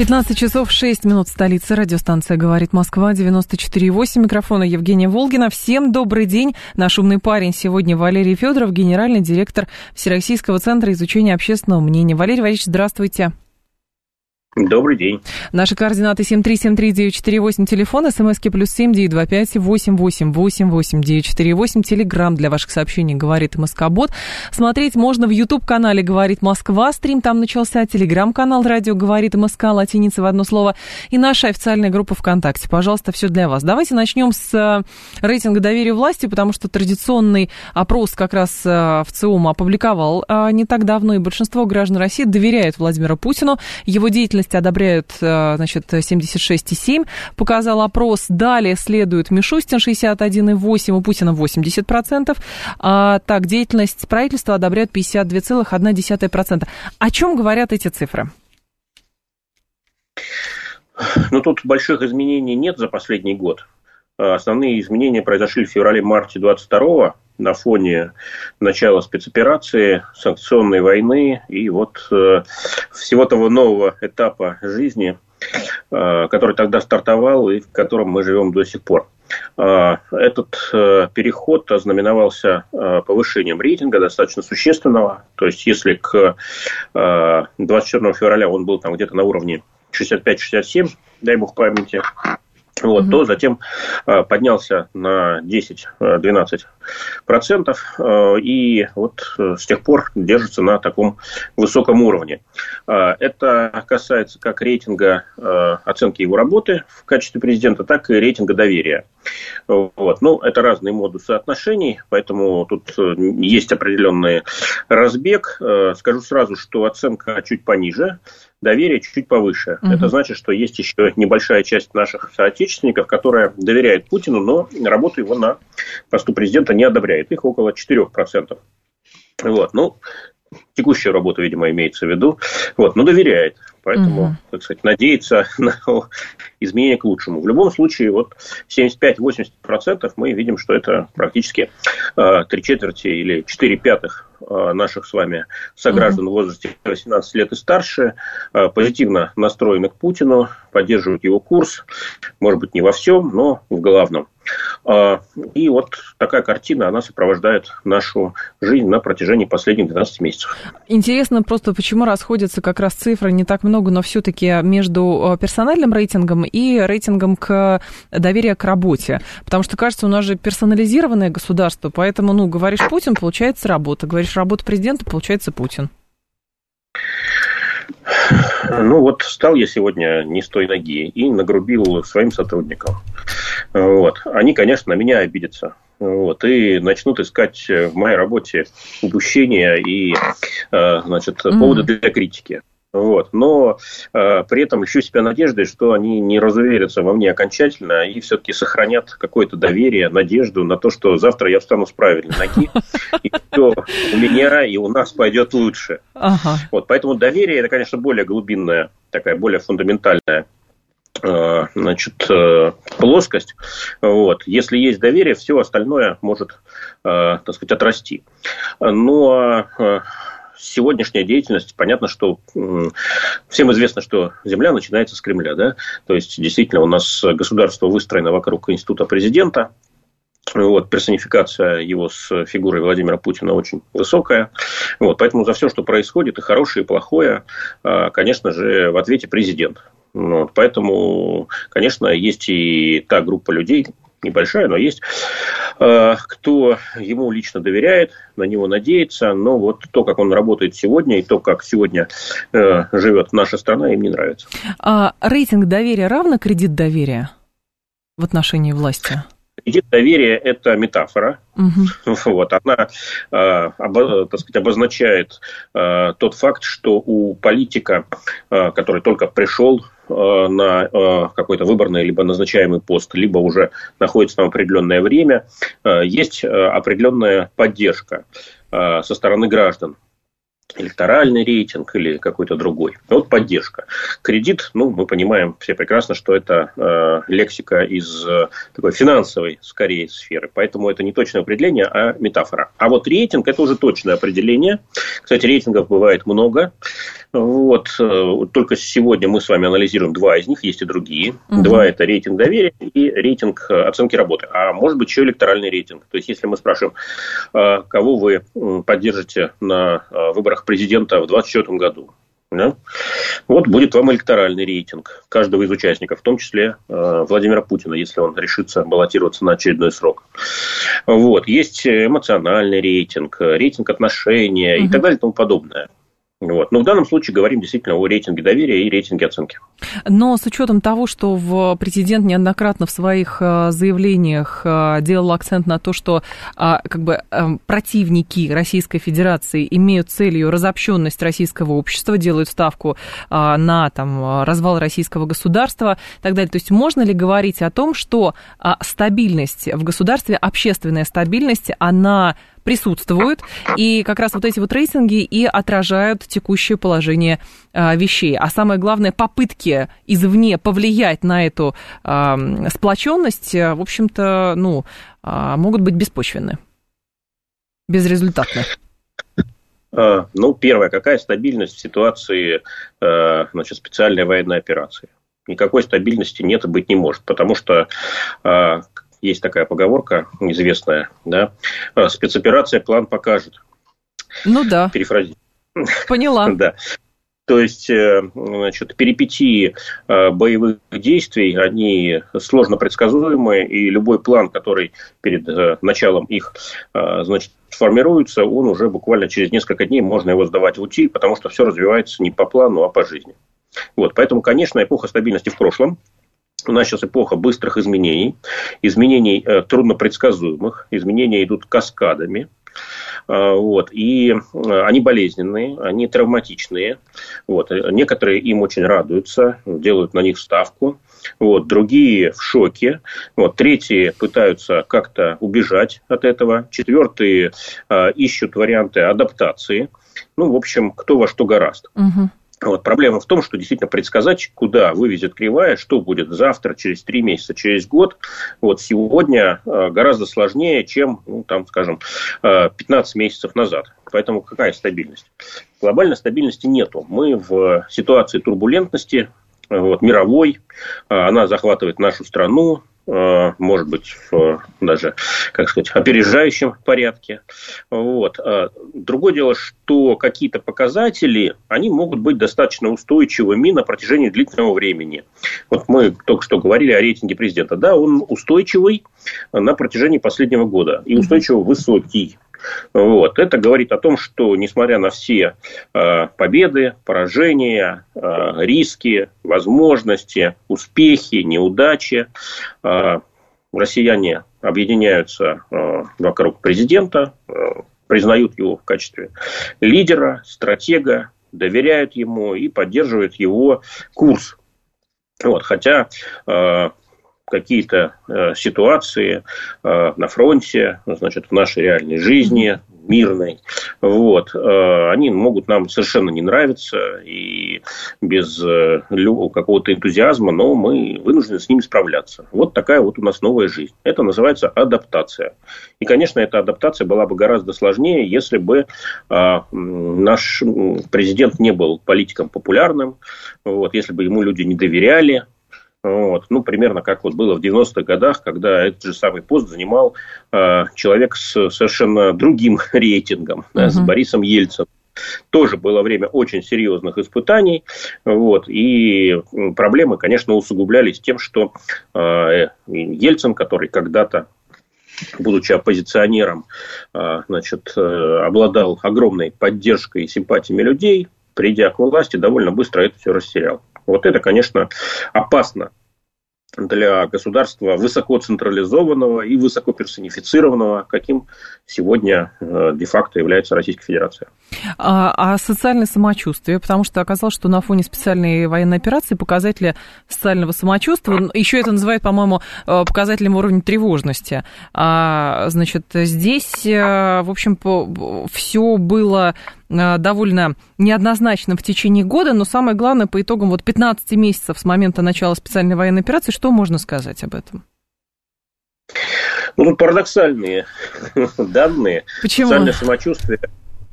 15 часов 6 минут столицы. Радиостанция «Говорит Москва», 94,8. Микрофона Евгения Волгина. Всем добрый день. Наш умный парень сегодня Валерий Федоров, генеральный директор Всероссийского центра изучения общественного мнения. Валерий Валерьевич, здравствуйте. Добрый день. Наши координаты 7373948, телефон, смски плюс семь девять два пять восемь восемь восемь восемь девять четыре восемь, телеграмм для ваших сообщений «Говорит Москобот». Смотреть можно в YouTube-канале «Говорит Москва», стрим там начался, телеграм-канал «Радио Говорит Москва», латиница в одно слово, и наша официальная группа ВКонтакте. Пожалуйста, все для вас. Давайте начнем с э, рейтинга доверия власти, потому что традиционный опрос как раз э, в ЦИОМ опубликовал э, не так давно, и большинство граждан России доверяют Владимиру Путину, его деятельность деятельности одобряют, э, значит, 76,7, показал опрос. Далее следует Мишустин 61,8, у Путина 80%. А, так, деятельность правительства одобряют 52,1%. О чем говорят эти цифры? Ну, тут больших изменений нет за последний год. А, основные изменения произошли в феврале-марте 22 на фоне начала спецоперации, санкционной войны и вот э, всего того нового этапа жизни, э, который тогда стартовал и в котором мы живем до сих пор. Э, этот переход ознаменовался повышением рейтинга достаточно существенного. То есть, если к 24 февраля он был там где-то на уровне 65-67, дай бог памяти, вот, угу. то затем э, поднялся на 10-12 процентов э, и вот э, с тех пор держится на таком высоком уровне. Э, это касается как рейтинга э, оценки его работы в качестве президента, так и рейтинга доверия. Вот. Ну, это разные модусы отношений, поэтому тут э, есть определенный разбег. Э, скажу сразу, что оценка чуть пониже доверие чуть-чуть повыше. Угу. Это значит, что есть еще небольшая часть наших соотечественников, которая доверяет Путину, но работу его на посту президента не одобряет. Их около 4%. Вот. Ну, текущую работу, видимо, имеется в виду. Вот, но доверяет. Поэтому, угу. так сказать, надеяться на изменение к лучшему. В любом случае, вот 75-80% мы видим, что это практически э, три четверти или четыре пятых наших с вами сограждан в возрасте 18 лет и старше э, позитивно настроены к Путину, поддерживают его курс, может быть, не во всем, но в главном. А, и вот такая картина, она сопровождает нашу жизнь на протяжении последних 12 месяцев. Интересно просто, почему расходятся как раз цифры не так много, но все-таки между э, персональным рейтингом и рейтингом к доверию к работе. Потому что, кажется, у нас же персонализированное государство, поэтому, ну, говоришь Путин, получается работа, говоришь работа президента, получается Путин. Ну вот стал я сегодня не с той ноги и нагрубил своим сотрудникам. Вот. Они, конечно, на меня обидятся. Вот, и начнут искать в моей работе упущения и э, значит, поводы для критики. Вот. Но э, при этом ищу себя надеждой, что они не разуверятся во мне окончательно и все-таки сохранят какое-то доверие, надежду на то, что завтра я встану с правильной ноги, и все у меня и у нас пойдет лучше. Ага. Вот. Поэтому доверие это, конечно, более глубинная, такая более фундаментальная э, значит, э, плоскость. Вот. Если есть доверие, все остальное может, э, так сказать, отрасти. Но сегодняшняя деятельность, понятно, что всем известно, что Земля начинается с Кремля, да, то есть действительно у нас государство выстроено вокруг института президента, вот, персонификация его с фигурой Владимира Путина очень высокая. Вот, поэтому за все, что происходит, и хорошее, и плохое, а, конечно же, в ответе президент. Вот, поэтому, конечно, есть и та группа людей, небольшая, но есть, э, кто ему лично доверяет, на него надеется, но вот то, как он работает сегодня, и то, как сегодня э, живет наша страна, им не нравится. А рейтинг доверия равно кредит доверия в отношении власти? Кредит доверия – это метафора. Угу. Вот, она, э, так сказать, обозначает тот факт, что у политика, который только пришел на какой-то выборный либо назначаемый пост, либо уже находится там определенное время, есть определенная поддержка со стороны граждан электоральный рейтинг или какой-то другой. Вот поддержка. Кредит, ну, мы понимаем все прекрасно, что это э, лексика из э, такой финансовой, скорее, сферы. Поэтому это не точное определение, а метафора. А вот рейтинг – это уже точное определение. Кстати, рейтингов бывает много. Вот. Э, только сегодня мы с вами анализируем два из них, есть и другие. Угу. Два – это рейтинг доверия и рейтинг э, оценки работы. А может быть, еще электоральный рейтинг. То есть, если мы спрашиваем, э, кого вы поддержите на выборах президента в 2024 году, да? Вот будет вам электоральный рейтинг каждого из участников, в том числе э, Владимира Путина, если он решится баллотироваться на очередной срок. Вот. Есть эмоциональный рейтинг, рейтинг отношения угу. и так далее и тому подобное. Вот. Но в данном случае говорим действительно о рейтинге доверия и рейтинге оценки. Но с учетом того, что президент неоднократно в своих э, заявлениях э, делал акцент на то, что а, как бы э, противники Российской Федерации имеют целью разобщенность российского общества, делают ставку на там, развал российского государства и так далее. То есть можно ли говорить о том, что стабильность в государстве, общественная стабильность, она присутствуют, и как раз вот эти вот рейтинги и отражают текущее положение а, вещей. А самое главное, попытки извне повлиять на эту а, сплоченность, в общем-то, ну, а, могут быть беспочвенны, безрезультатны. Ну, первое, какая стабильность в ситуации значит, специальной военной операции? Никакой стабильности нет и быть не может, потому что есть такая поговорка известная, да, «А, спецоперация план покажет. Ну да. Перефразирую. Поняла. Да. То есть, э, значит, перипетии э, боевых действий, они сложно предсказуемые, и любой план, который перед э, началом их, значит, формируется, он уже буквально через несколько дней можно его сдавать в утиль, потому что все развивается не по плану, а по жизни. Вот, поэтому, конечно, эпоха стабильности в прошлом, у нас сейчас эпоха быстрых изменений, изменений э, труднопредсказуемых, изменения идут каскадами. Э, вот, и э, они болезненные, они травматичные. Вот, некоторые им очень радуются, делают на них ставку. Вот, другие в шоке. Вот, третьи пытаются как-то убежать от этого. Четвертые э, ищут варианты адаптации. Ну, в общем, кто во что гораст. Угу. Вот. Проблема в том, что действительно предсказать, куда вывезет кривая, что будет завтра, через три месяца, через год, вот сегодня э, гораздо сложнее, чем, ну, там, скажем, 15 э, месяцев назад. Поэтому какая стабильность? Глобальной стабильности нету. Мы в ситуации турбулентности, вот, мировой, э, она захватывает нашу страну, может быть, в даже, как сказать, опережающем порядке. Вот. Э, другое дело, что какие-то показатели, они могут быть достаточно устойчивыми на протяжении длительного времени. Вот мы только что говорили о рейтинге президента. Да, он устойчивый на протяжении последнего года и устойчиво высокий. Вот. Это говорит о том, что несмотря на все э, победы, поражения, э, риски, возможности, успехи, неудачи, э, россияне объединяются вокруг президента, признают его в качестве лидера, стратега, доверяют ему и поддерживают его курс. Вот, хотя какие-то э, ситуации э, на фронте, значит, в нашей реальной жизни, мирной, вот, э, они могут нам совершенно не нравиться и без э, какого-то энтузиазма, но мы вынуждены с ними справляться. Вот такая вот у нас новая жизнь. Это называется адаптация. И, конечно, эта адаптация была бы гораздо сложнее, если бы э, наш президент не был политиком популярным, вот, если бы ему люди не доверяли, вот. Ну, примерно как вот было в 90-х годах, когда этот же самый пост занимал э, человек с совершенно другим рейтингом, uh-huh. да, с Борисом Ельцином. Тоже было время очень серьезных испытаний. Вот, и проблемы, конечно, усугублялись тем, что э, Ельцин, который когда-то будучи оппозиционером, э, значит, э, обладал огромной поддержкой и симпатиями людей, придя к власти, довольно быстро это все растерял. Вот это, конечно, опасно для государства высокоцентрализованного и высокоперсонифицированного, каким сегодня э, де-факто является Российская Федерация. А, а социальное самочувствие, потому что оказалось, что на фоне специальной военной операции показатели социального самочувствия, еще это называют, по-моему, э, показателем уровня тревожности. А, значит, здесь, э, в общем, все было довольно неоднозначно в течение года, но самое главное, по итогам вот 15 месяцев с момента начала специальной военной операции, что можно сказать об этом? Ну, тут парадоксальные данные. Почему? Социальное самочувствие.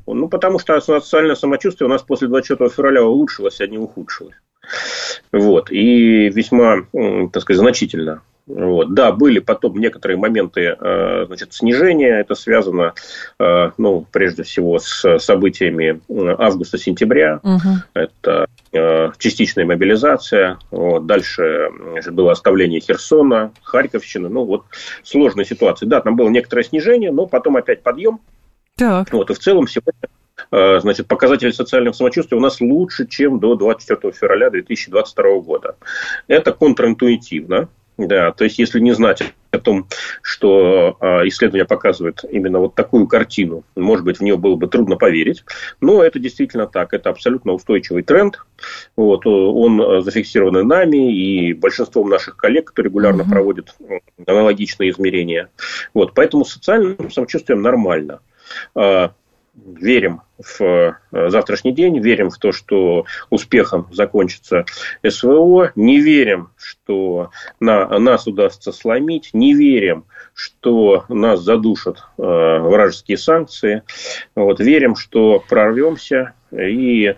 Ну, потому что социальное самочувствие у нас после 24 февраля улучшилось, а не ухудшилось. Вот. И весьма, так сказать, значительно. Вот. Да, были потом некоторые моменты э, значит, снижения. Это связано, э, ну, прежде всего, с событиями августа-сентября. Угу. Это э, частичная мобилизация. Вот. Дальше значит, было оставление Херсона, Харьковщины. Ну, вот сложная ситуация. Да, там было некоторое снижение, но потом опять подъем. Так. Вот. И в целом сегодня значит, показатели социального самочувствия у нас лучше, чем до 24 февраля 2022 года. Это контринтуитивно. Да, то есть, если не знать о том, что а, исследование показывает именно вот такую картину, может быть, в нее было бы трудно поверить, но это действительно так, это абсолютно устойчивый тренд, вот, он зафиксирован нами и большинством наших коллег, которые регулярно угу. проводят аналогичные измерения, вот, поэтому с социальным самочувствием нормально. Верим в э, завтрашний день, верим в то, что успехом закончится СВО, не верим, что на, нас удастся сломить, не верим, что нас задушат э, вражеские санкции. Вот, верим, что прорвемся и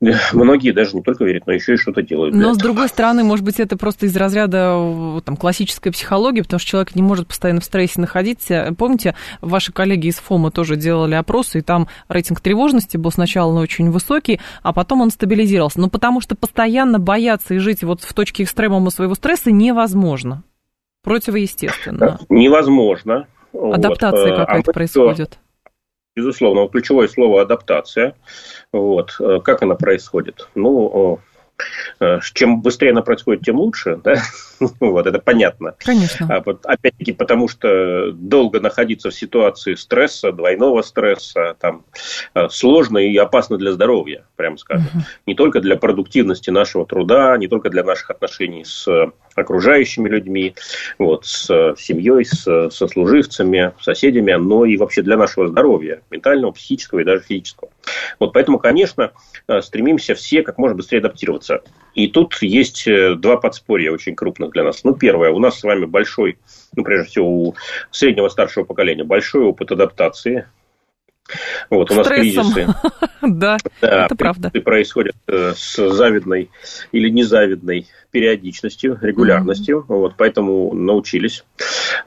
Многие даже не только верят, но еще и что-то делают. Но, с другой стороны, может быть, это просто из разряда там, классической психологии, потому что человек не может постоянно в стрессе находиться. Помните, ваши коллеги из ФОМа тоже делали опросы, и там рейтинг тревожности был сначала ну, очень высокий, а потом он стабилизировался. Но потому что постоянно бояться и жить вот в точке экстремума своего стресса невозможно. Противоестественно. Невозможно. Адаптация вот. какая-то а происходит. Безусловно, ключевое слово адаптация. Вот. Э, как она происходит? Ну, Э, чем быстрее она происходит, тем лучше, да? вот это понятно. Конечно. А вот, опять-таки, потому что долго находиться в ситуации стресса, двойного стресса, там э, сложно и опасно для здоровья, прямо скажем. Угу. Не только для продуктивности нашего труда, не только для наших отношений с окружающими людьми, вот, с семьей, с сослуживцами, соседями, но и вообще для нашего здоровья, ментального, психического и даже физического. Вот поэтому, конечно, э, стремимся все как можно быстрее адаптироваться. И тут есть э, два подспорья очень крупных для нас. Ну, первое, у нас с вами большой, ну, прежде всего, у среднего старшего поколения большой опыт адаптации вот, у нас кризисы. да, да, это правда. происходят э, с завидной или незавидной периодичностью, регулярностью. Mm-hmm. Вот, поэтому научились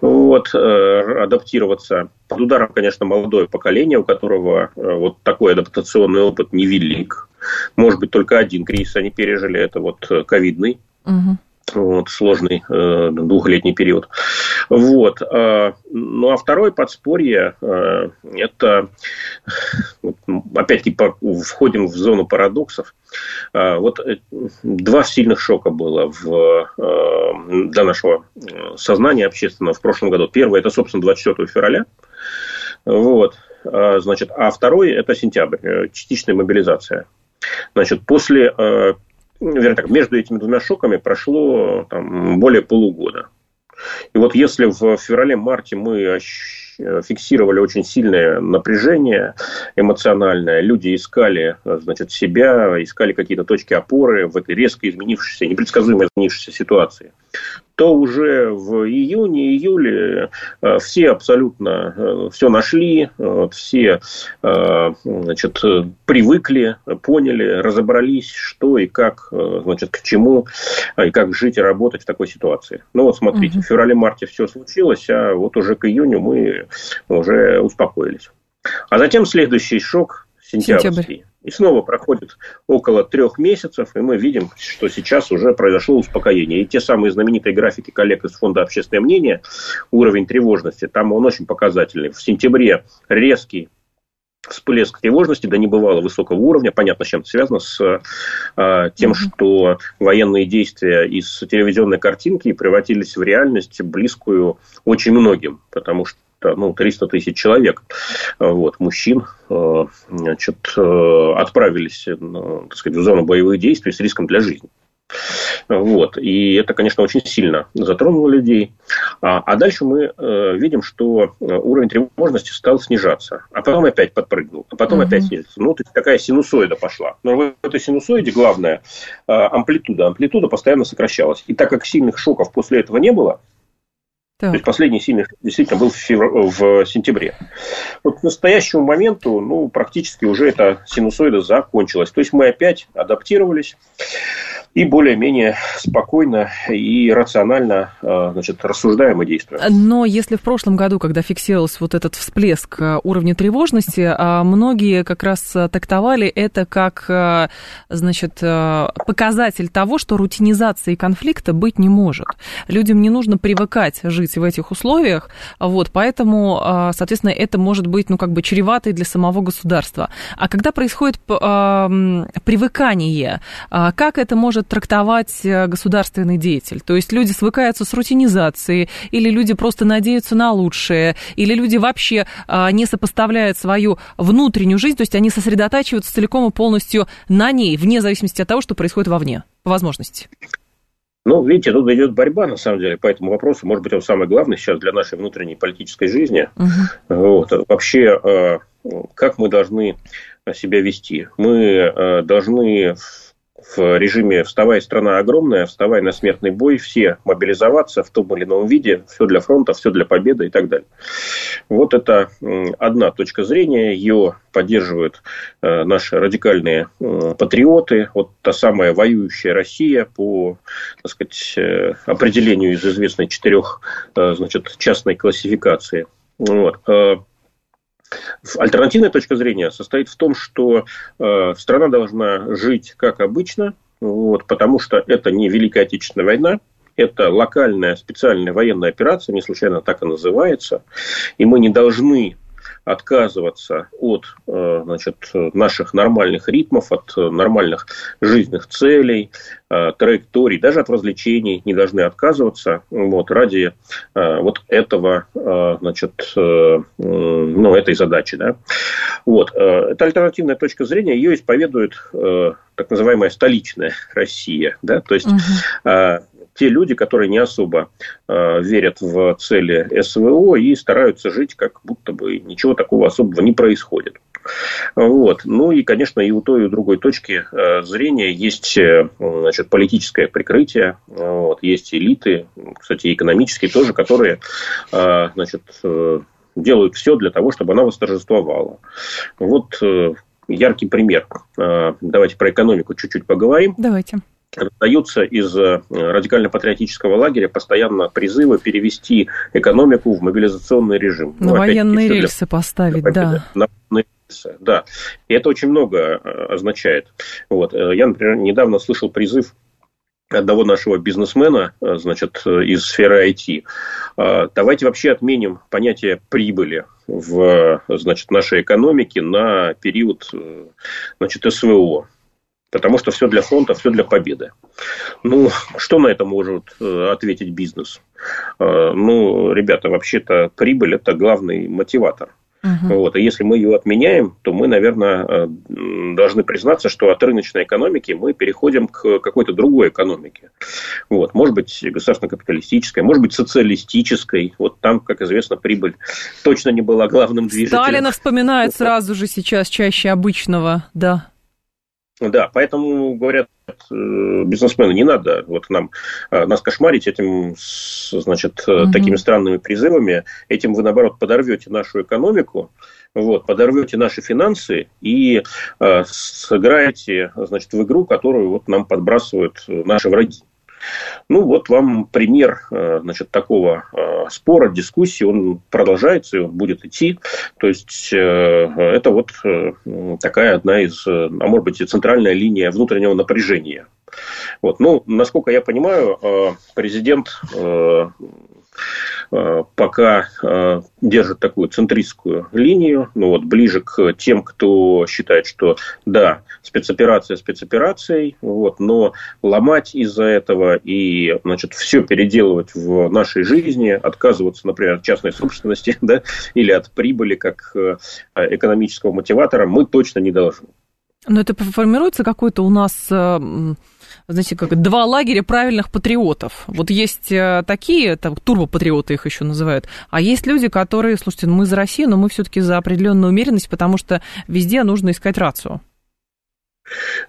вот, э, адаптироваться. Под ударом, конечно, молодое поколение, у которого э, вот такой адаптационный опыт невелик. Может быть, только один кризис они пережили, это вот ковидный. Mm-hmm вот, сложный э, двухлетний период. Вот. Э, ну, а второе подспорье э, – это, опять-таки, входим в зону парадоксов. Э, вот два сильных шока было в, для нашего сознания общественного в прошлом году. Первое – это, собственно, 24 февраля. Вот. Значит, а второй – это сентябрь, частичная мобилизация. Значит, после вернее так, между этими двумя шоками прошло там, более полугода. И вот если в феврале-марте мы фиксировали очень сильное напряжение эмоциональное, люди искали значит, себя, искали какие-то точки опоры в этой резко изменившейся, непредсказуемо изменившейся ситуации, то уже в июне, июле э, все абсолютно э, все нашли, э, все значит, привыкли, поняли, разобрались, что и как, значит, к чему, и как жить и работать в такой ситуации. Ну вот смотрите, угу. в феврале-марте все случилось, а вот уже к июню мы уже успокоились. А затем следующий шок сентябрьский. Сентябрь. И снова проходит около трех месяцев, и мы видим, что сейчас уже произошло успокоение. И те самые знаменитые графики коллег из Фонда общественное мнение, уровень тревожности, там он очень показательный. В сентябре резкий всплеск тревожности до небывало высокого уровня. Понятно, с чем это связано, с э, тем, mm-hmm. что военные действия из телевизионной картинки превратились в реальность, близкую очень многим, потому что ну, 300 тысяч человек, вот, мужчин, э, значит, э, отправились так сказать, в зону боевых действий с риском для жизни. Вот. И это, конечно, очень сильно затронуло людей. А, а дальше мы э, видим, что э, уровень тревожности стал снижаться. А потом опять подпрыгнул. А потом угу. опять снизился. Ну, то есть такая синусоида пошла. Но в этой синусоиде главное э, амплитуда. Амплитуда постоянно сокращалась. И так как сильных шоков после этого не было, так. То есть последний сильный действительно был в, февр... в сентябре. Вот к настоящему моменту ну, практически уже эта синусоида закончилась. То есть мы опять адаптировались и более-менее спокойно и рационально э, значит, рассуждаем и действуем. Но если в прошлом году, когда фиксировался вот этот всплеск э, уровня тревожности, а многие как раз трактовали это как э, значит, показатель того, что рутинизации конфликта быть не может. Людям не нужно привыкать жить в этих условиях, вот, поэтому, соответственно, это может быть, ну, как бы чревато для самого государства. А когда происходит привыкание, как это может трактовать э, государственный деятель. То есть люди свыкаются с рутинизацией, или люди просто надеются на лучшее, или люди вообще а, не сопоставляют свою внутреннюю жизнь, то есть они сосредотачиваются целиком и полностью на ней, вне зависимости от того, что происходит вовне, по возможности. Ну, видите, тут идет борьба, на самом деле, по этому вопросу. Может быть, он самый главный сейчас для нашей внутренней политической жизни. Угу. Вот. Вообще, э, как мы должны себя вести? Мы э, должны в режиме «вставай, страна огромная», «вставай на смертный бой», все мобилизоваться в том или ином виде, все для фронта, все для победы и так далее. Вот это одна точка зрения, ее поддерживают э, наши радикальные патриоты, вот та самая воюющая Россия по, так сказать, э, определению из известной четырех, э, значит, частной классификации. Вот. Альтернативная точка зрения состоит в том, что э, страна должна жить как обычно, вот, потому что это не Великая Отечественная война, это локальная специальная военная операция, не случайно так и называется, и мы не должны отказываться от э, значит, наших нормальных ритмов, от нормальных жизненных целей, э, траекторий, даже от развлечений не должны отказываться вот, ради э, вот этого, значит, ну, этой задачи. Да? Вот. Это альтернативная точка зрения, ее исповедует так называемая столичная Россия. Да? То есть угу те люди, которые не особо э, верят в цели СВО и стараются жить, как будто бы ничего такого особого не происходит. Вот. Ну и, конечно, и у той, и у другой точки э, зрения есть э, значит, политическое прикрытие, вот, есть элиты, кстати, экономические тоже, которые э, значит, делают все для того, чтобы она восторжествовала. Вот яркий пример. Давайте про экономику чуть-чуть поговорим. Давайте раздаются из э, радикально-патриотического лагеря постоянно призывы перевести экономику в мобилизационный режим. На ну, военные рельсы для... поставить, да. На рельсы, да. И это очень много э, означает. Вот. Э, я, например, недавно слышал призыв одного нашего бизнесмена, значит, из сферы IT. Давайте вообще отменим понятие прибыли в значит, нашей экономике на период значит, СВО потому что все для фронта, все для победы. Ну, что на это может э, ответить бизнес? Э, ну, ребята, вообще-то прибыль – это главный мотиватор. Угу. Вот. И если мы ее отменяем, то мы, наверное, э, должны признаться, что от рыночной экономики мы переходим к какой-то другой экономике. Вот. Может быть, государственно-капиталистической, может быть, социалистической. Вот там, как известно, прибыль точно не была главным движителем. Сталина вспоминает сразу же сейчас чаще обычного, да. Да, поэтому говорят э, бизнесмены, не надо вот нам э, нас кошмарить этим, значит, угу. такими странными призывами. Этим вы, наоборот, подорвете нашу экономику, вот, подорвете наши финансы и э, сыграете, значит, в игру, которую вот нам подбрасывают наши враги. Ну, вот вам пример э, значит, такого э, спора, дискуссии. Он продолжается, и он будет идти. То есть, э, это вот такая одна из, а может быть, и центральная линия внутреннего напряжения. Вот. Ну, насколько я понимаю, президент пока э, держит такую центристскую линию, ну вот ближе к тем, кто считает, что да, спецоперация спецоперацией, вот, но ломать из-за этого и значит, все переделывать в нашей жизни, отказываться, например, от частной собственности да, или от прибыли как экономического мотиватора мы точно не должны. Но это формируется какой-то у нас знаете, как два лагеря правильных патриотов. Вот есть э, такие, там, турбопатриоты их еще называют, а есть люди, которые, слушайте, ну мы за Россию, но мы все-таки за определенную умеренность, потому что везде нужно искать рацию.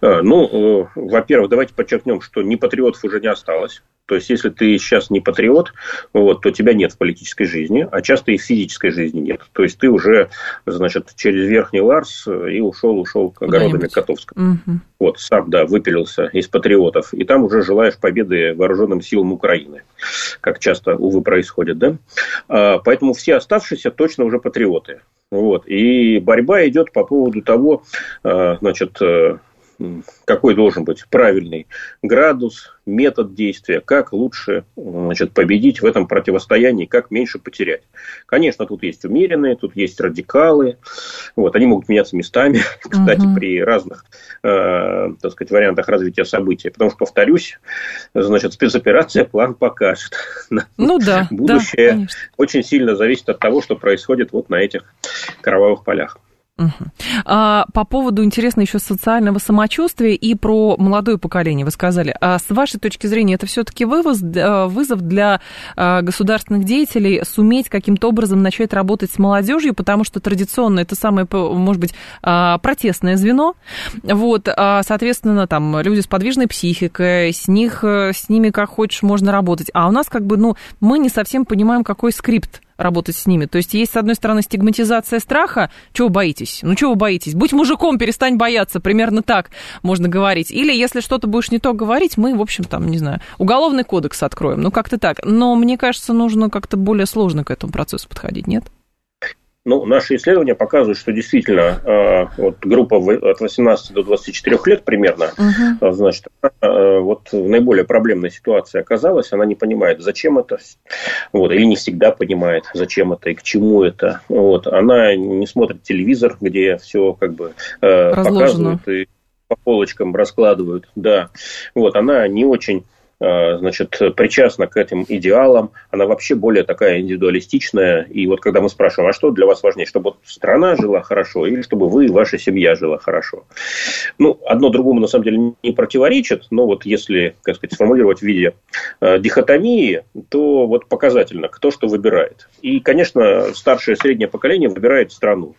А, ну, э, во-первых, давайте подчеркнем, что ни патриотов уже не осталось. То есть, если ты сейчас не патриот, вот, то тебя нет в политической жизни, а часто и в физической жизни нет. То есть, ты уже, значит, через Верхний Ларс и ушел, ушел к огородами Котовска. Угу. Вот, сам, да, выпилился из патриотов. И там уже желаешь победы вооруженным силам Украины, как часто, увы, происходит, да. А, поэтому все оставшиеся точно уже патриоты. Вот. И борьба идет по поводу того, а, значит, э, какой должен быть правильный градус, метод действия, как лучше значит, победить в этом противостоянии, как меньше потерять. Конечно, тут есть умеренные, тут есть радикалы, вот, они могут меняться местами, кстати, угу. при разных э, так сказать, вариантах развития событий. Потому что, повторюсь, значит, спецоперация план покажет. Ну да. Будущее да, очень сильно зависит от того, что происходит вот на этих кровавых полях. Угу. А, по поводу, интересно, еще социального самочувствия и про молодое поколение, вы сказали. А с вашей точки зрения, это все-таки э, вызов для э, государственных деятелей суметь каким-то образом начать работать с молодежью, потому что традиционно это самое, может быть, а, протестное звено. Вот, а, соответственно, там люди с подвижной психикой, с них, э, с ними как хочешь можно работать. А у нас как бы, ну, мы не совсем понимаем, какой скрипт работать с ними. То есть есть, с одной стороны, стигматизация страха. Чего вы боитесь? Ну, чего вы боитесь? Будь мужиком, перестань бояться. Примерно так можно говорить. Или если что-то будешь не то говорить, мы, в общем, там, не знаю, уголовный кодекс откроем. Ну, как-то так. Но мне кажется, нужно как-то более сложно к этому процессу подходить, нет? Ну, наши исследования показывают, что действительно э, вот группа от 18 до 24 лет примерно, uh-huh. значит, э, вот в наиболее проблемной ситуации оказалась, она не понимает, зачем это, вот, или не всегда понимает, зачем это и к чему это. Вот, она не смотрит телевизор, где все как бы э, показывают и по полочкам раскладывают, да. Вот, она не очень значит, причастна к этим идеалам, она вообще более такая индивидуалистичная. И вот когда мы спрашиваем, а что для вас важнее, чтобы страна жила хорошо или чтобы вы и ваша семья жила хорошо? Ну, одно другому на самом деле не противоречит, но вот если, как сказать, сформулировать в виде э, дихотомии, то вот показательно, кто что выбирает. И, конечно, старшее и среднее поколение выбирает страну.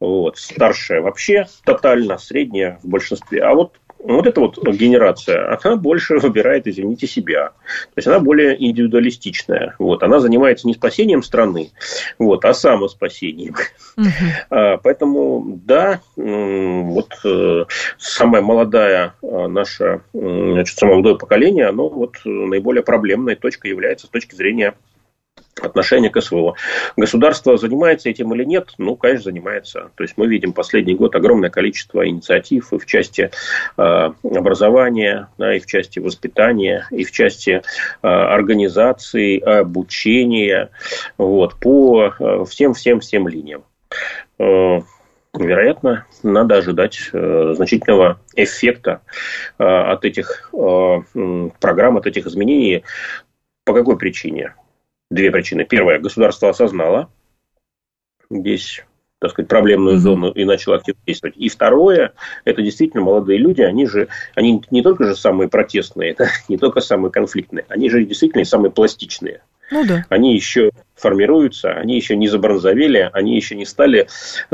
Вот. Старшая вообще тотально, средняя в большинстве. А вот вот эта вот генерация, она больше выбирает, извините, себя. То есть она более индивидуалистичная. Вот. Она занимается не спасением страны, вот, а самоспасением. Угу. Поэтому, да, вот э, самая молодая э, наша, значит, самое молодое поколение, оно вот наиболее проблемной точкой является с точки зрения отношение к СВО. Государство занимается этим или нет? Ну, конечно, занимается. То есть мы видим последний год огромное количество инициатив и в части э, образования, да, и в части воспитания, и в части э, организации, обучения, вот, по всем-всем-всем э, линиям. Э, вероятно, надо ожидать э, значительного эффекта э, от этих э, программ, от этих изменений. По какой причине? Две причины. Первая, государство осознало здесь так сказать, проблемную зону и начало активно действовать. И второе, это действительно молодые люди, они же, они не только же самые протестные, это не только самые конфликтные, они же действительно самые пластичные. Ну да. Они еще формируются, они еще не забронзовели, они еще не стали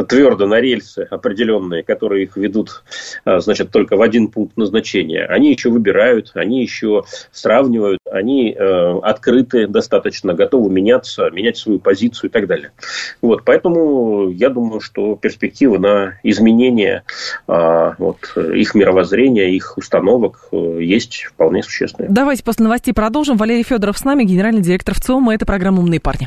твердо на рельсы определенные, которые их ведут, а, значит, только в один пункт назначения. Они еще выбирают, они еще сравнивают, они э, открыты достаточно, готовы меняться, менять свою позицию и так далее. Вот, поэтому я думаю, что перспективы на изменение э, вот, их мировоззрения, их установок э, есть вполне существенные. Давайте после новостей продолжим. Валерий Федоров с нами, генеральный директор ВЦИОМа. Это программа «Умные парни».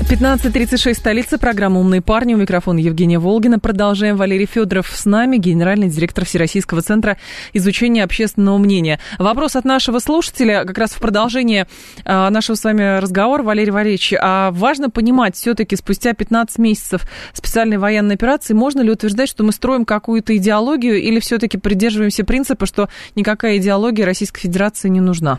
15.36, столица, программа «Умные парни». У микрофона Евгения Волгина. Продолжаем. Валерий Федоров с нами, генеральный директор Всероссийского центра изучения общественного мнения. Вопрос от нашего слушателя, как раз в продолжение а, нашего с вами разговора, Валерий Валерьевич. А важно понимать, все-таки спустя 15 месяцев специальной военной операции, можно ли утверждать, что мы строим какую-то идеологию или все-таки придерживаемся принципа, что никакая идеология Российской Федерации не нужна?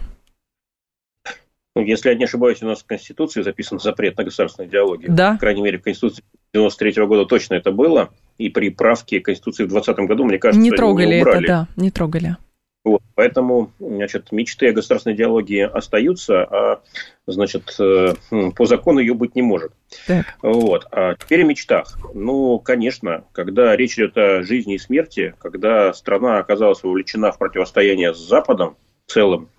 Ну, если я не ошибаюсь, у нас в Конституции записан запрет на государственную идеологию. Да. По крайней мере, в Конституции 93 -го года точно это было. И при правке Конституции в 2020 году, мне кажется, не трогали не это, да, не трогали. Вот, поэтому, значит, мечты о государственной идеологии остаются, а, значит, э, по закону ее быть не может. Так. Вот. А теперь о мечтах. Ну, конечно, когда речь идет о жизни и смерти, когда страна оказалась вовлечена в противостояние с Западом в целом, а,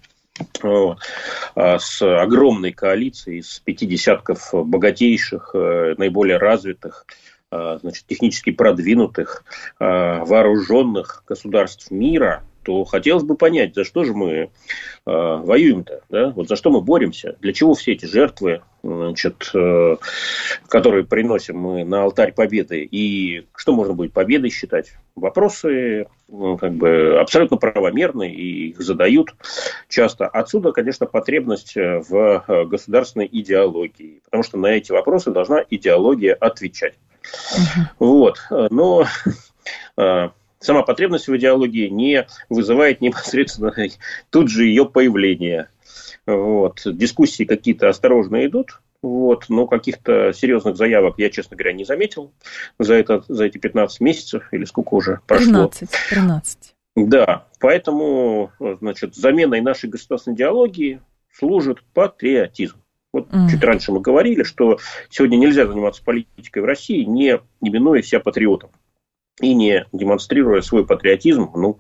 с огромной коалицией из пяти десятков богатейших, э, наиболее развитых, а, значит, технически продвинутых, вооруженных государств мира – то хотелось бы понять, за что же мы э, воюем-то, да? вот за что мы боремся, для чего все эти жертвы, значит, э, которые приносим мы на алтарь победы, и что можно будет победой считать. Вопросы ну, как бы абсолютно правомерны, и их задают часто. Отсюда, конечно, потребность в э, государственной идеологии, потому что на эти вопросы должна идеология отвечать. Угу. Вот, но э, сама потребность в идеологии не вызывает непосредственно тут же ее появление. Вот. Дискуссии какие-то осторожно идут, вот, но каких-то серьезных заявок я, честно говоря, не заметил за, это, за эти 15 месяцев или сколько уже прошло. 13, 13. Да, поэтому, значит, заменой нашей государственной идеологии служит патриотизм. Вот mm. чуть раньше мы говорили, что сегодня нельзя заниматься политикой в России, не именуя себя патриотом и не демонстрируя свой патриотизм ну,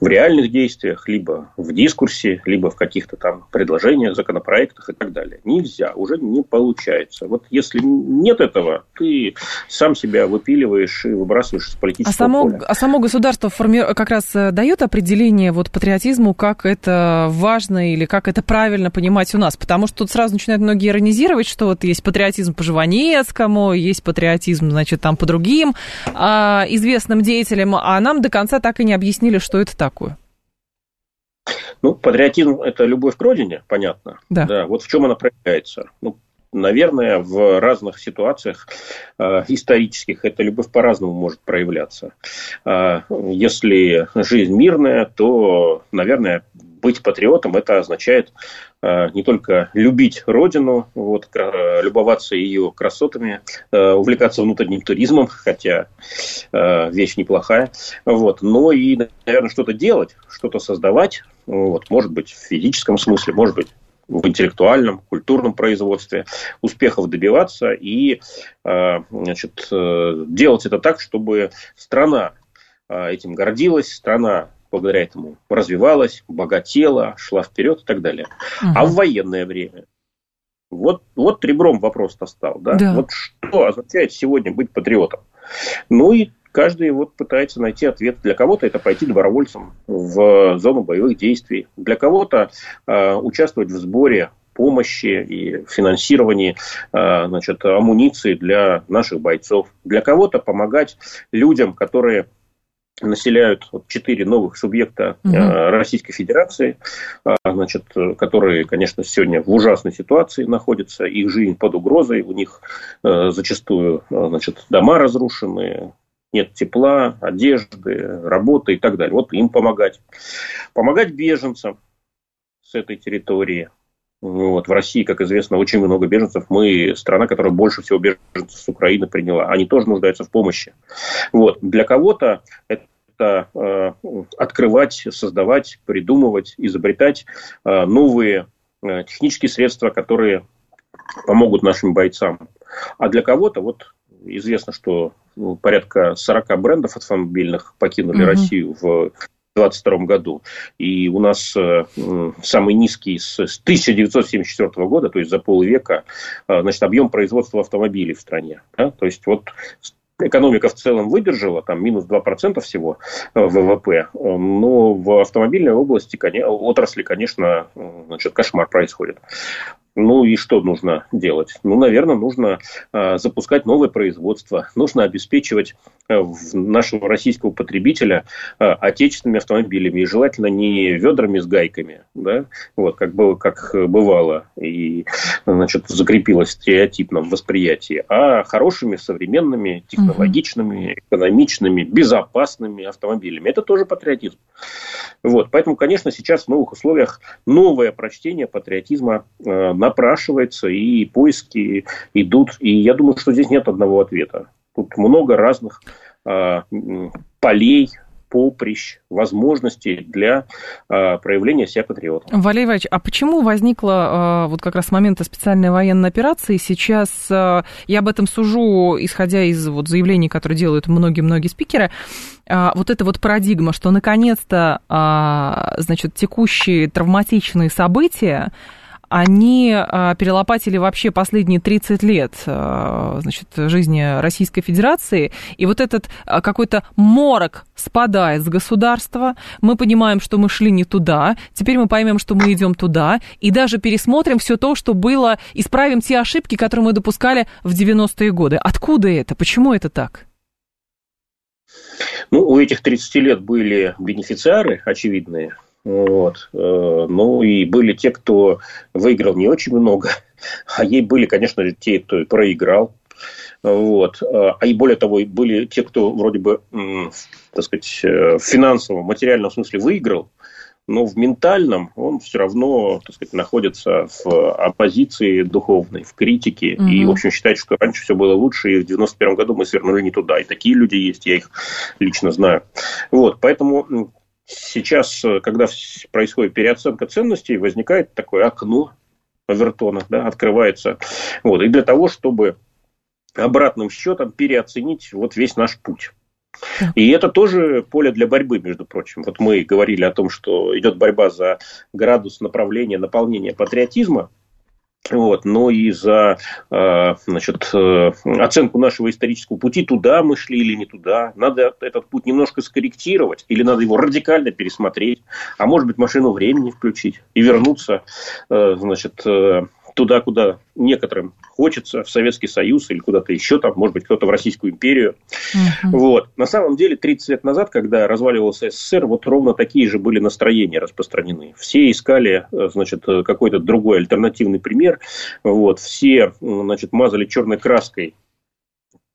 в реальных действиях, либо в дискурсе, либо в каких-то там предложениях, законопроектах и так далее. Нельзя, уже не получается. Вот если нет этого, ты сам себя выпиливаешь и выбрасываешь из политического а само, поля. А само государство форми... как раз э, дает определение вот патриотизму, как это важно или как это правильно понимать у нас? Потому что тут сразу начинают многие иронизировать, что вот есть патриотизм по Жванецкому, есть патриотизм, значит, там по другим. Из известным деятелем, а нам до конца так и не объяснили, что это такое. Ну, патриотизм – это любовь к родине, понятно. Да. да. Вот в чем она проявляется. Ну, наверное, в разных ситуациях э, исторических эта любовь по-разному может проявляться. Э, если жизнь мирная, то, наверное, быть патриотом это означает э, не только любить родину, вот, э, любоваться ее красотами, э, увлекаться внутренним туризмом, хотя вещь неплохая, вот, но и, наверное, что-то делать, что-то создавать, вот, может быть, в физическом смысле, может быть, в интеллектуальном, культурном производстве, успехов добиваться и значит, делать это так, чтобы страна этим гордилась, страна благодаря этому развивалась, богатела, шла вперед и так далее. Угу. А в военное время вот, вот ребром вопрос-то стал. Да? Да. Вот что означает сегодня быть патриотом? Ну и каждый вот пытается найти ответ. Для кого-то это пойти добровольцем в зону боевых действий. Для кого-то э, участвовать в сборе помощи и финансировании э, значит, амуниции для наших бойцов. Для кого-то помогать людям, которые населяют четыре новых субъекта угу. Российской Федерации, а, значит, которые, конечно, сегодня в ужасной ситуации находятся, их жизнь под угрозой, у них э, зачастую значит, дома разрушены, нет тепла, одежды, работы и так далее. Вот им помогать. Помогать беженцам с этой территории. Вот. В России, как известно, очень много беженцев. Мы страна, которая больше всего беженцев с Украины приняла. Они тоже нуждаются в помощи. Вот. Для кого-то это э, открывать, создавать, придумывать, изобретать э, новые э, технические средства, которые помогут нашим бойцам. А для кого-то, вот известно, что ну, порядка 40 брендов автомобильных покинули mm-hmm. Россию в 2022 году. И у нас э, самый низкий с 1974 года, то есть за полвека, э, значит, объем производства автомобилей в стране. Да? То есть вот экономика в целом выдержала, там минус 2% всего э, ВВП, но в автомобильной области, отрасли, конечно, значит, кошмар происходит. Ну и что нужно делать? Ну, наверное, нужно э, запускать новое производство. Нужно обеспечивать э, нашего российского потребителя э, отечественными автомобилями. И желательно не ведрами с гайками, да, вот, как, было, как бывало и значит, закрепилось в стереотипном восприятии, а хорошими, современными, технологичными, экономичными, безопасными автомобилями. Это тоже патриотизм. Вот, поэтому, конечно, сейчас в новых условиях новое прочтение патриотизма э, напрашивается, и поиски идут. И я думаю, что здесь нет одного ответа. Тут много разных э, полей, поприщ, возможностей для э, проявления себя патриота. Валерий Иванович, а почему возникла э, вот как раз с момента специальной военной операции сейчас, э, я об этом сужу, исходя из вот заявлений, которые делают многие-многие спикеры, э, вот эта вот парадигма, что наконец-то, э, значит, текущие травматичные события, они а, перелопатили вообще последние 30 лет а, значит, жизни Российской Федерации. И вот этот а, какой-то морок спадает с государства. Мы понимаем, что мы шли не туда. Теперь мы поймем, что мы идем туда. И даже пересмотрим все то, что было, исправим те ошибки, которые мы допускали в 90-е годы. Откуда это? Почему это так? Ну, у этих 30 лет были бенефициары очевидные – вот. Э, ну и были те, кто выиграл не очень много, а ей были, конечно же, те, кто проиграл. Вот. Э, а и более того, были те, кто вроде бы, так сказать, э, в финансовом, материальном смысле выиграл, но в ментальном он все равно, так сказать, находится в оппозиции духовной, в критике. Угу. И, в общем, считает, что раньше все было лучше, и в 91 году мы свернули не туда. И такие люди есть, я их лично знаю. Вот, поэтому сейчас, э, когда происходит переоценка ценностей, возникает такое окно Авертона, да, открывается. Вот, и для того, чтобы обратным счетом переоценить вот весь наш путь. И это тоже поле для борьбы, между прочим. Вот мы говорили о том, что идет борьба за градус направления, наполнения патриотизма. Вот, но и за э, значит, э, оценку нашего исторического пути, туда мы шли или не туда. Надо этот путь немножко скорректировать, или надо его радикально пересмотреть, а может быть машину времени включить и вернуться э, значит, туда, куда некоторым хочется, в Советский Союз или куда-то еще там, может быть, кто-то в Российскую империю. Uh-huh. Вот. На самом деле, 30 лет назад, когда разваливался СССР, вот ровно такие же были настроения распространены. Все искали, э, значит, какой-то другой альтернативный пример. Вот. Все, значит, мазали черной краской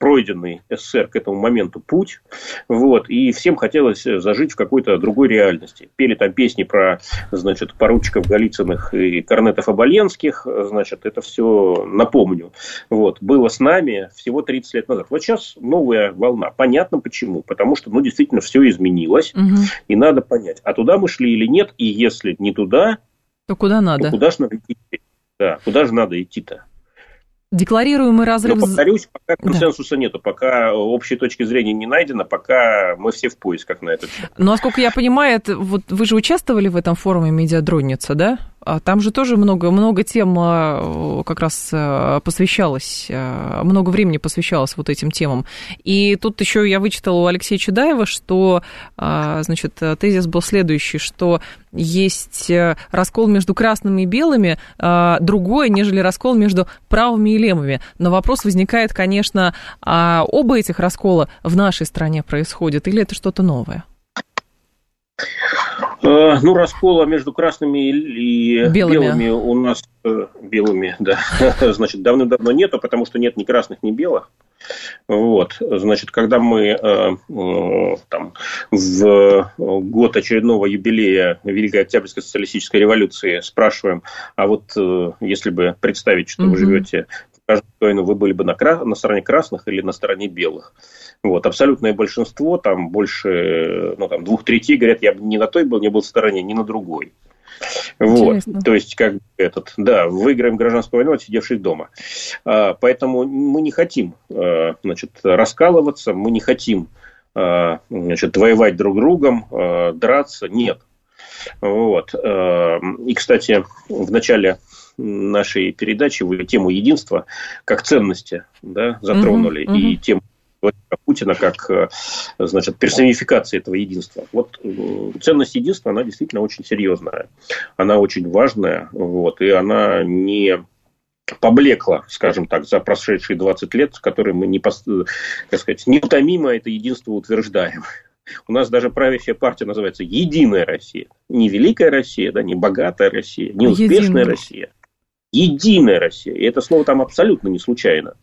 пройденный СССР к этому моменту путь, вот, и всем хотелось зажить в какой-то другой реальности. Пели там песни про, значит, поручиков Голицыных и корнетов Оболенских, значит, это все напомню. Вот, было с нами всего 30 лет назад. Вот сейчас новая волна. Понятно почему. Потому что, ну, действительно, все изменилось, угу. и надо понять, а туда мы шли или нет, и если не туда, то куда надо? То куда же надо идти? Да, куда же надо идти-то? Декларируемый разрыв... Но, повторюсь, пока консенсуса да. нету, пока общей точки зрения не найдено, пока мы все в поисках на этот счет. Насколько я понимаю, это, вот вы же участвовали в этом форуме «Медиадронница», да? А там же тоже много, много тем а, как раз а, посвящалось, много времени посвящалось вот этим темам. И тут еще я вычитала у Алексея Чудаева, что, значит, тезис был следующий, что есть э, раскол между красными и белыми, другое, нежели раскол между правыми и левыми. Но вопрос возникает, конечно, а оба этих раскола в нашей стране происходят, или это что-то новое? Э, ну, раскола между красными и белыми, белыми у нас э, белыми, да, значит, давным-давно нету, потому что нет ни красных, ни белых. Вот, значит, когда мы э, там, в год очередного юбилея Великой Октябрьской социалистической революции спрашиваем, а вот если бы представить, что вы живете войну, вы были бы на, на стороне красных или на стороне белых. Вот, абсолютное большинство, там больше, ну, там, двух третей говорят, я бы не на той был, не был в стороне, ни на другой. Вот, то есть, как этот, да, выиграем гражданскую войну, отсидевшись дома. А, поэтому мы не хотим, а, значит, раскалываться, мы не хотим, а, значит, воевать друг другом, а, драться, нет. Вот. А, и, кстати, в начале нашей передачи вы тему единства как ценности да, затронули, угу, и тему Путина как э, значит, персонификация этого единства. Вот э, ценность единства, она действительно очень серьезная. Она очень важная. Вот, и она не поблекло, скажем так, за прошедшие 20 лет, которые мы не, как сказать, неутомимо это единство утверждаем. У нас даже правящая партия называется «Единая Россия». Не Великая Россия, да, не богатая Россия, не успешная Единая. Россия. Единая Россия. И это слово там абсолютно не случайно.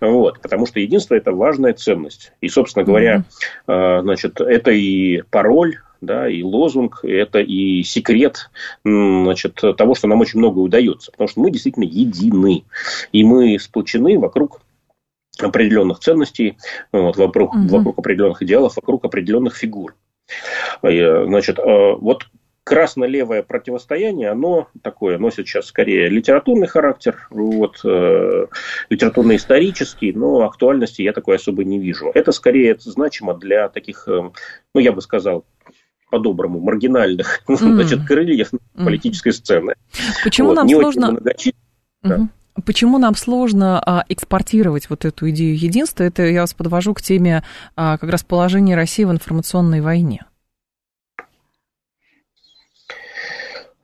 Вот, потому что единство – это важная ценность. И, собственно говоря, mm-hmm. значит, это и пароль да, и лозунг, это и секрет значит, того, что нам очень много удается. Потому что мы действительно едины. И мы сплочены вокруг определенных ценностей, вот, вокруг, угу. вокруг определенных идеалов, вокруг определенных фигур. Э, значит, э, вот красно-левое противостояние, оно такое, носит сейчас скорее литературный характер, вот, э, литературно-исторический, но актуальности я такой особо не вижу. Это скорее это значимо для таких, э, ну, я бы сказал, по-доброму, маргинальных mm. значит, крыльев mm. политической сцены. Почему вот, нам не сложно... Очень mm-hmm. Почему нам сложно а, экспортировать вот эту идею единства? Это я вас подвожу к теме а, как раз положения России в информационной войне.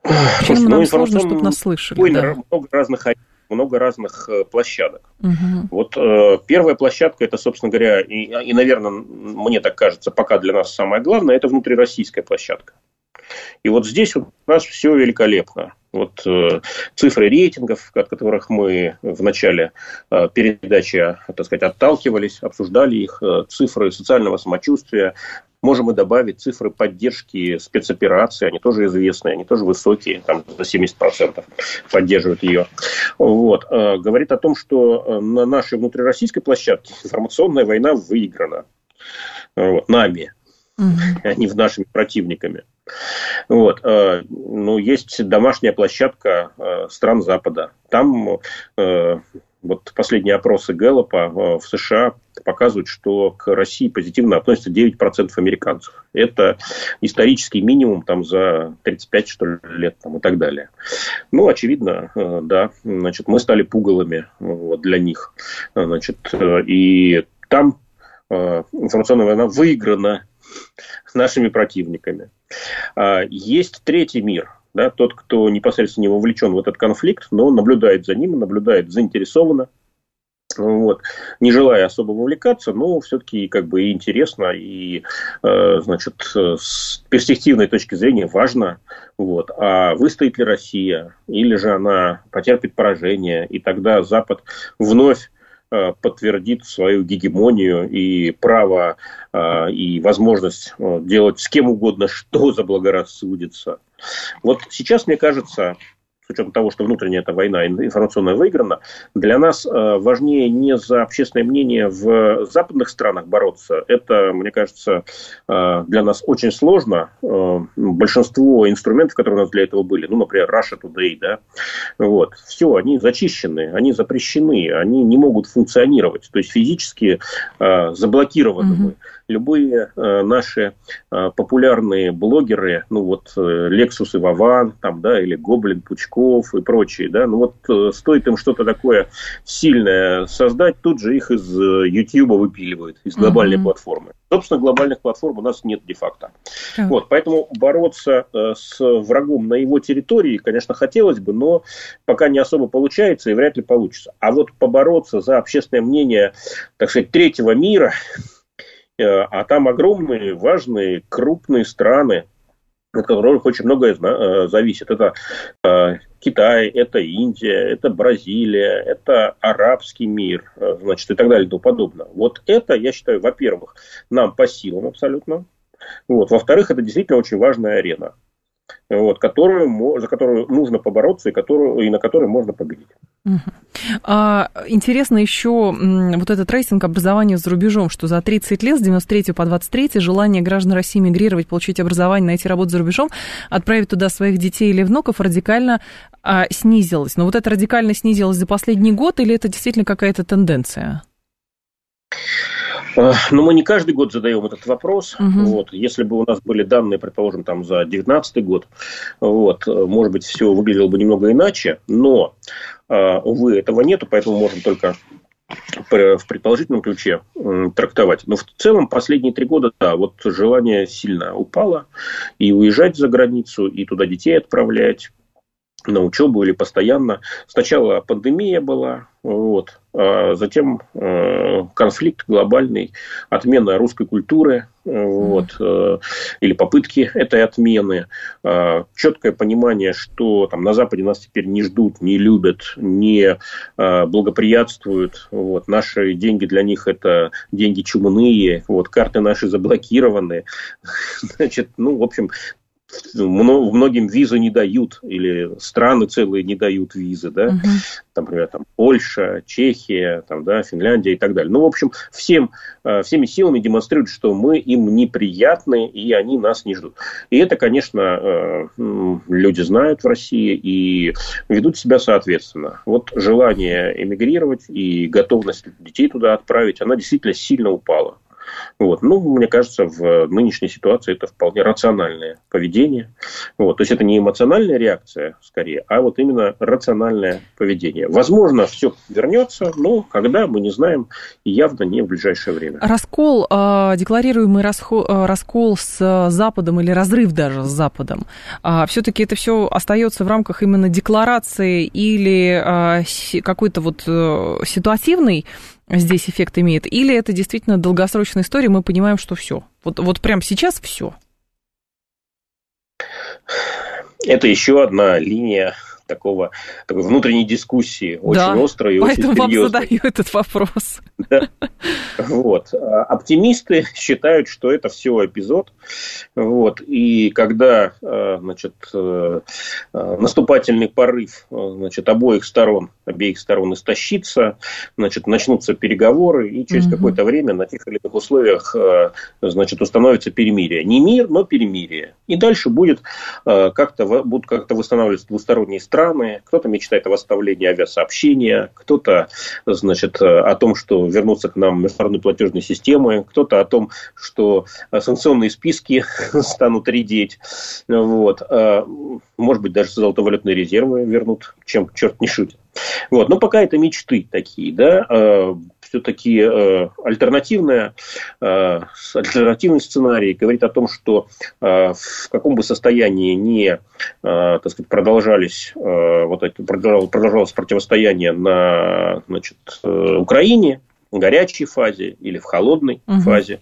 Почему ну, нам сложно, чтобы нас слышали? Да. Много разных много разных э, площадок. Угу. Вот э, первая площадка, это, собственно говоря, и, и, наверное, мне так кажется, пока для нас самое главное, это внутрироссийская площадка. И вот здесь у нас все великолепно. Вот э, цифры рейтингов, от которых мы в начале э, передачи, так сказать, отталкивались, обсуждали их, э, цифры социального самочувствия, можем и добавить цифры поддержки спецоперации, они тоже известные, они тоже высокие, там за 70% поддерживают ее. Вот. Э, говорит о том, что э, на нашей внутрироссийской площадке информационная война выиграна вот, нами, угу. а не нашими противниками. Вот. Э, ну, есть домашняя площадка э, стран Запада. Там э, вот последние опросы Гэллопа в США показывают, что к России позитивно относятся 9% американцев. Это исторический минимум там, за 35 что ли, лет там, и так далее. Ну, очевидно, да, значит, мы стали пугалами вот, для них. Значит, и там информационная война выиграна нашими противниками. А, есть третий мир, да, тот, кто непосредственно не вовлечен в этот конфликт, но наблюдает за ним, наблюдает заинтересованно, вот, не желая особо вовлекаться, но все-таки как бы и интересно, и, э, значит, с перспективной точки зрения важно, вот, а выстоит ли Россия, или же она потерпит поражение, и тогда Запад вновь Э, подтвердит свою гегемонию и право э, и возможность э, делать с кем угодно, что заблагорассудится. Вот сейчас, мне кажется, с учетом того, что внутренняя эта война информационная выиграна, для нас э, важнее не за общественное мнение в западных странах бороться. Это, мне кажется, э, для нас очень сложно. Э, большинство инструментов, которые у нас для этого были, ну, например, Russia Today, да, вот, все, они зачищены, они запрещены, они не могут функционировать. То есть физически заблокированы мы. Любые э, наши э, популярные блогеры, ну вот э, Lexus и Вован, там, да, или Гоблин Пучков и прочие, да, ну вот э, стоит им что-то такое сильное создать, тут же их из э, YouTube выпиливают, из глобальной mm-hmm. платформы. Собственно, глобальных платформ у нас нет де-факто. Mm-hmm. Вот, поэтому бороться э, с врагом на его территории, конечно, хотелось бы, но пока не особо получается и вряд ли получится. А вот побороться за общественное мнение, так сказать, третьего мира, а там огромные, важные, крупные страны, от которых очень многое э, зависит. Это э, Китай, это Индия, это Бразилия, это арабский мир, значит, и так далее и тому подобное. Вот это, я считаю, во-первых, нам по силам абсолютно. Вот. Во-вторых, это действительно очень важная арена вот, которую, за которую нужно побороться и, которую, и на которой можно победить. А, интересно еще вот этот рейтинг образования за рубежом, что за 30 лет, с 93 по 23, желание граждан России мигрировать, получить образование, найти работу за рубежом, отправить туда своих детей или внуков радикально а, снизилось. Но вот это радикально снизилось за последний год или это действительно какая-то тенденция? Э, Но мы не каждый год задаем этот вопрос. Угу. Вот. Если бы у нас были данные, предположим, там за 2019 год, вот, э, может быть, все выглядело бы немного иначе. Но, э, увы, этого нету, поэтому можем только в предположительном ключе трактовать. Но в целом последние три года, да, вот желание сильно упало. И уезжать за границу, и туда детей отправлять. На учебу или постоянно. Сначала пандемия была, вот, а затем э, конфликт глобальный, отмена русской культуры, вот, э, или попытки этой отмены, э, четкое понимание, что там на Западе нас теперь не ждут, не любят, не э, благоприятствуют, вот, наши деньги для них это деньги чумные, вот, карты наши заблокированы, значит, ну, в общем, многим визы не дают, или страны целые не дают визы, да, угу. там, например, там, Польша, Чехия, там, да, Финляндия и так далее. Ну, в общем, всем, э, всеми силами демонстрируют, что мы им неприятны, и они нас не ждут. И это, конечно, э, люди знают в России и ведут себя соответственно. Вот желание эмигрировать и готовность детей туда отправить, она действительно сильно упала. Вот. Ну, мне кажется, в нынешней ситуации это вполне рациональное поведение. Вот. То есть, это не эмоциональная реакция, скорее, а вот именно рациональное поведение. Возможно, все вернется, но когда, мы не знаем, явно не в ближайшее время. Раскол, а, декларируемый а, раскол с Западом или разрыв даже с Западом, а, все-таки это все остается в рамках именно декларации или какой-то вот э, ситуативный здесь эффект имеет, или это действительно долгосрочная история, мы понимаем, что все. Вот, вот прямо сейчас все. Это еще одна линия такого, такой внутренней дискуссии, очень да, острой и очень серьезной. вам задаю этот вопрос. Да. Вот. А оптимисты считают, что это все эпизод. Вот. И когда а, значит, э, а, наступательный порыв значит, обоих сторон, обеих сторон истощится, значит, начнутся переговоры, и через угу. какое-то время на тех или иных условиях значит, установится перемирие. Не мир, но перемирие. И дальше будет как-то, будут как-то восстанавливаться двусторонние страны, страны, кто-то мечтает о восстановлении авиасообщения, кто-то, значит, о том, что вернутся к нам международные платежные системы, кто-то о том, что санкционные списки станут редеть, вот. А, может быть, даже золотовалютные резервы вернут, чем черт не шутит. Вот. Но пока это мечты такие, да, а, все-таки э, альтернативная, э, альтернативный сценарий говорит о том, что э, в каком бы состоянии не так сказать, продолжались, вот это, продолжалось противостояние на значит, Украине, в горячей фазе или в холодной угу. фазе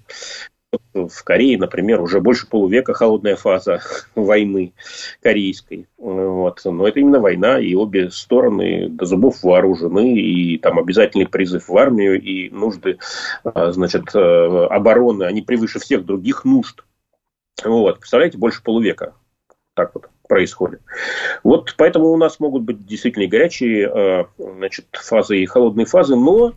в Корее, например, уже больше полувека холодная фаза войны корейской. Вот. Но это именно война, и обе стороны до зубов вооружены, и там обязательный призыв в армию, и нужды а, значит, э, обороны, они превыше всех других нужд. Вот. Представляете, больше полувека так вот происходит. Вот поэтому у нас могут быть действительно горячие э, значит, фазы и холодные фазы, но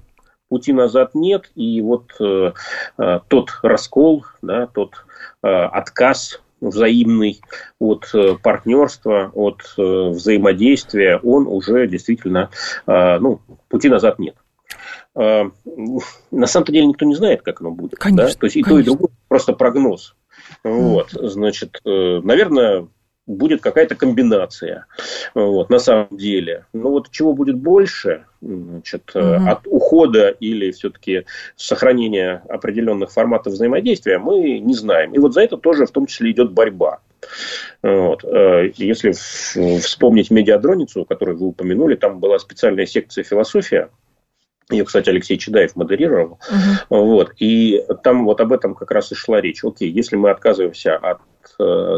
пути назад нет. И вот э, э, тот раскол, да, тот э, отказ взаимный от э, партнерства, от э, взаимодействия, он уже действительно, э, ну, пути назад нет. Э, на самом-то деле никто не знает, как оно будет. Конечно, да? То есть и конечно. то, и другое просто прогноз. Вот, значит, э, наверное, будет какая-то комбинация. Вот, на самом деле. Но вот чего будет больше, значит, угу. от ухода или все-таки сохранения определенных форматов взаимодействия, мы не знаем. И вот за это тоже в том числе идет борьба. Вот. Э, если вспомнить медиадроницу, которую вы упомянули, там была специальная секция философия, ее, кстати, Алексей Чедаев модерировал. Uh-huh. Вот. И там вот об этом как раз и шла речь. Окей, если мы отказываемся от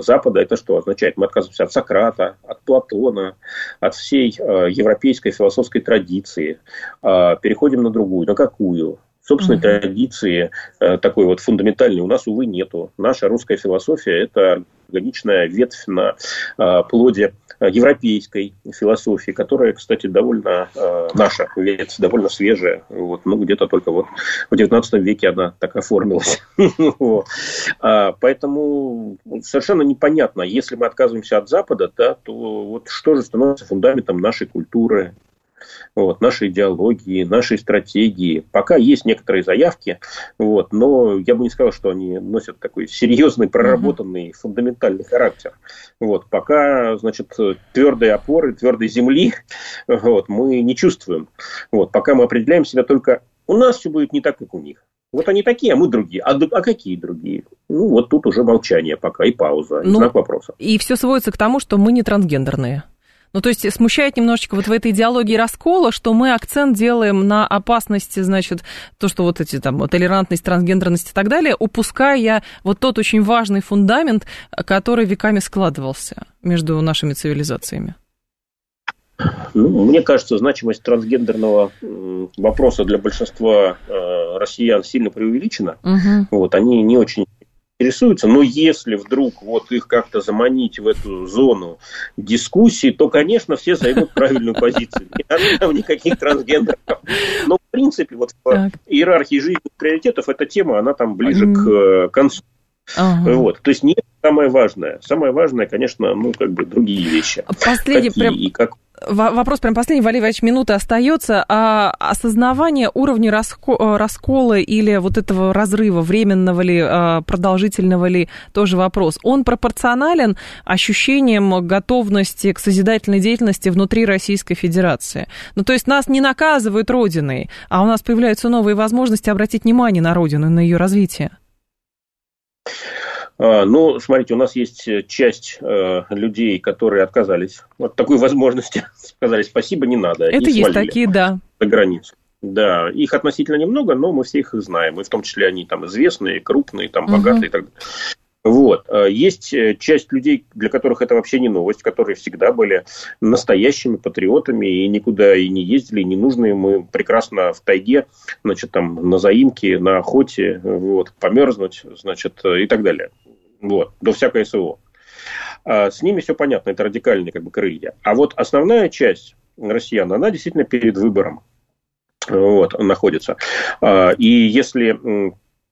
Запада, это что означает? Мы отказываемся от Сократа, от Платона, от всей э, европейской философской традиции. Э, переходим на другую. На какую? Собственной uh-huh. традиции э, такой вот фундаментальной у нас, увы, нету. Наша русская философия – это органичная ветвь на э, плоде европейской философии, которая, кстати, довольно э, наша ветвь, довольно свежая. Вот, ну, где-то только вот в XIX веке она так оформилась. А, поэтому совершенно непонятно, если мы отказываемся от Запада, да, то вот что же становится фундаментом нашей культуры, вот, нашей идеологии, нашей стратегии. Пока есть некоторые заявки, вот, но я бы не сказал, что они носят такой серьезный, проработанный, uh-huh. фундаментальный характер. Вот, пока, значит, твердой опоры, твердой земли вот, мы не чувствуем. Вот, пока мы определяем себя только у нас все будет не так, как у них. Вот они такие, а мы другие. А, а какие другие? Ну, вот тут уже молчание пока и пауза, и ну, знак вопроса. И все сводится к тому, что мы не трансгендерные. Ну, то есть смущает немножечко вот в этой идеологии раскола, что мы акцент делаем на опасности, значит, то, что вот эти там толерантность, трансгендерность и так далее, упуская вот тот очень важный фундамент, который веками складывался между нашими цивилизациями. Ну, мне кажется, значимость трансгендерного вопроса для большинства э, россиян сильно преувеличена. Угу. Вот, они не очень интересуются, но если вдруг вот их как-то заманить в эту зону дискуссии, то, конечно, все займут правильную позицию. Не надо там никаких трансгендеров. Но, в принципе, вот в иерархии жизненных приоритетов эта тема, она там ближе к э, концу. Ага. Вот. То есть не самое важное. Самое важное, конечно, ну, как бы другие вещи. Последний Какие прям... и как вопрос прям последний, Валерий Иванович, минута остается. А осознавание уровня раско- э, раскола или вот этого разрыва, временного ли, а, продолжительного ли, тоже вопрос. Он пропорционален ощущениям готовности к созидательной деятельности внутри Российской Федерации. Ну, то есть нас не наказывают Родиной, а у нас появляются новые возможности обратить внимание на Родину, на ее развитие. А, ну, смотрите, у нас есть э, часть э, людей, которые отказались от такой возможности. Сказали, спасибо, не надо. Это есть такие, да. За границу. Да, их относительно немного, но мы все их знаем. И в том числе они там известные, крупные, там, богатые угу. и так далее. Вот. А, есть э, часть людей, для которых это вообще не новость, которые всегда были настоящими патриотами и никуда и не ездили, и не нужны. Мы прекрасно в тайге, значит, там на заимке, на охоте, вот, померзнуть, значит, и так далее. Вот, до всякой СВО. А с ними все понятно, это радикальные как бы крылья. А вот основная часть россиян, она действительно перед выбором вот, находится. А, и если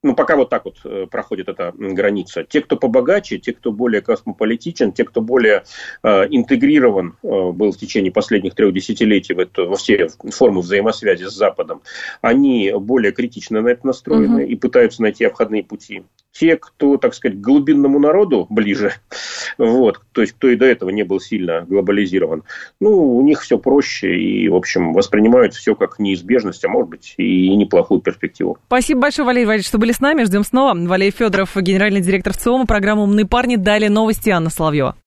ну, пока вот так вот э, проходит эта граница. Те, кто побогаче, те, кто более космополитичен, те, кто более э, интегрирован э, был в течение последних трех десятилетий в эту, во все формы взаимосвязи с Западом, они более критично на это настроены угу. и пытаются найти обходные пути. Те, кто, так сказать, глубинному народу ближе, вот, то есть кто и до этого не был сильно глобализирован, ну, у них все проще и, в общем, воспринимают все как неизбежность, а может быть и неплохую перспективу. Спасибо большое, Валерий Валерьевич, что были с нами. Ждем снова. Валерий Федоров, генеральный директор ЦИОМа, программа «Умные парни». Далее новости Анна Соловьева.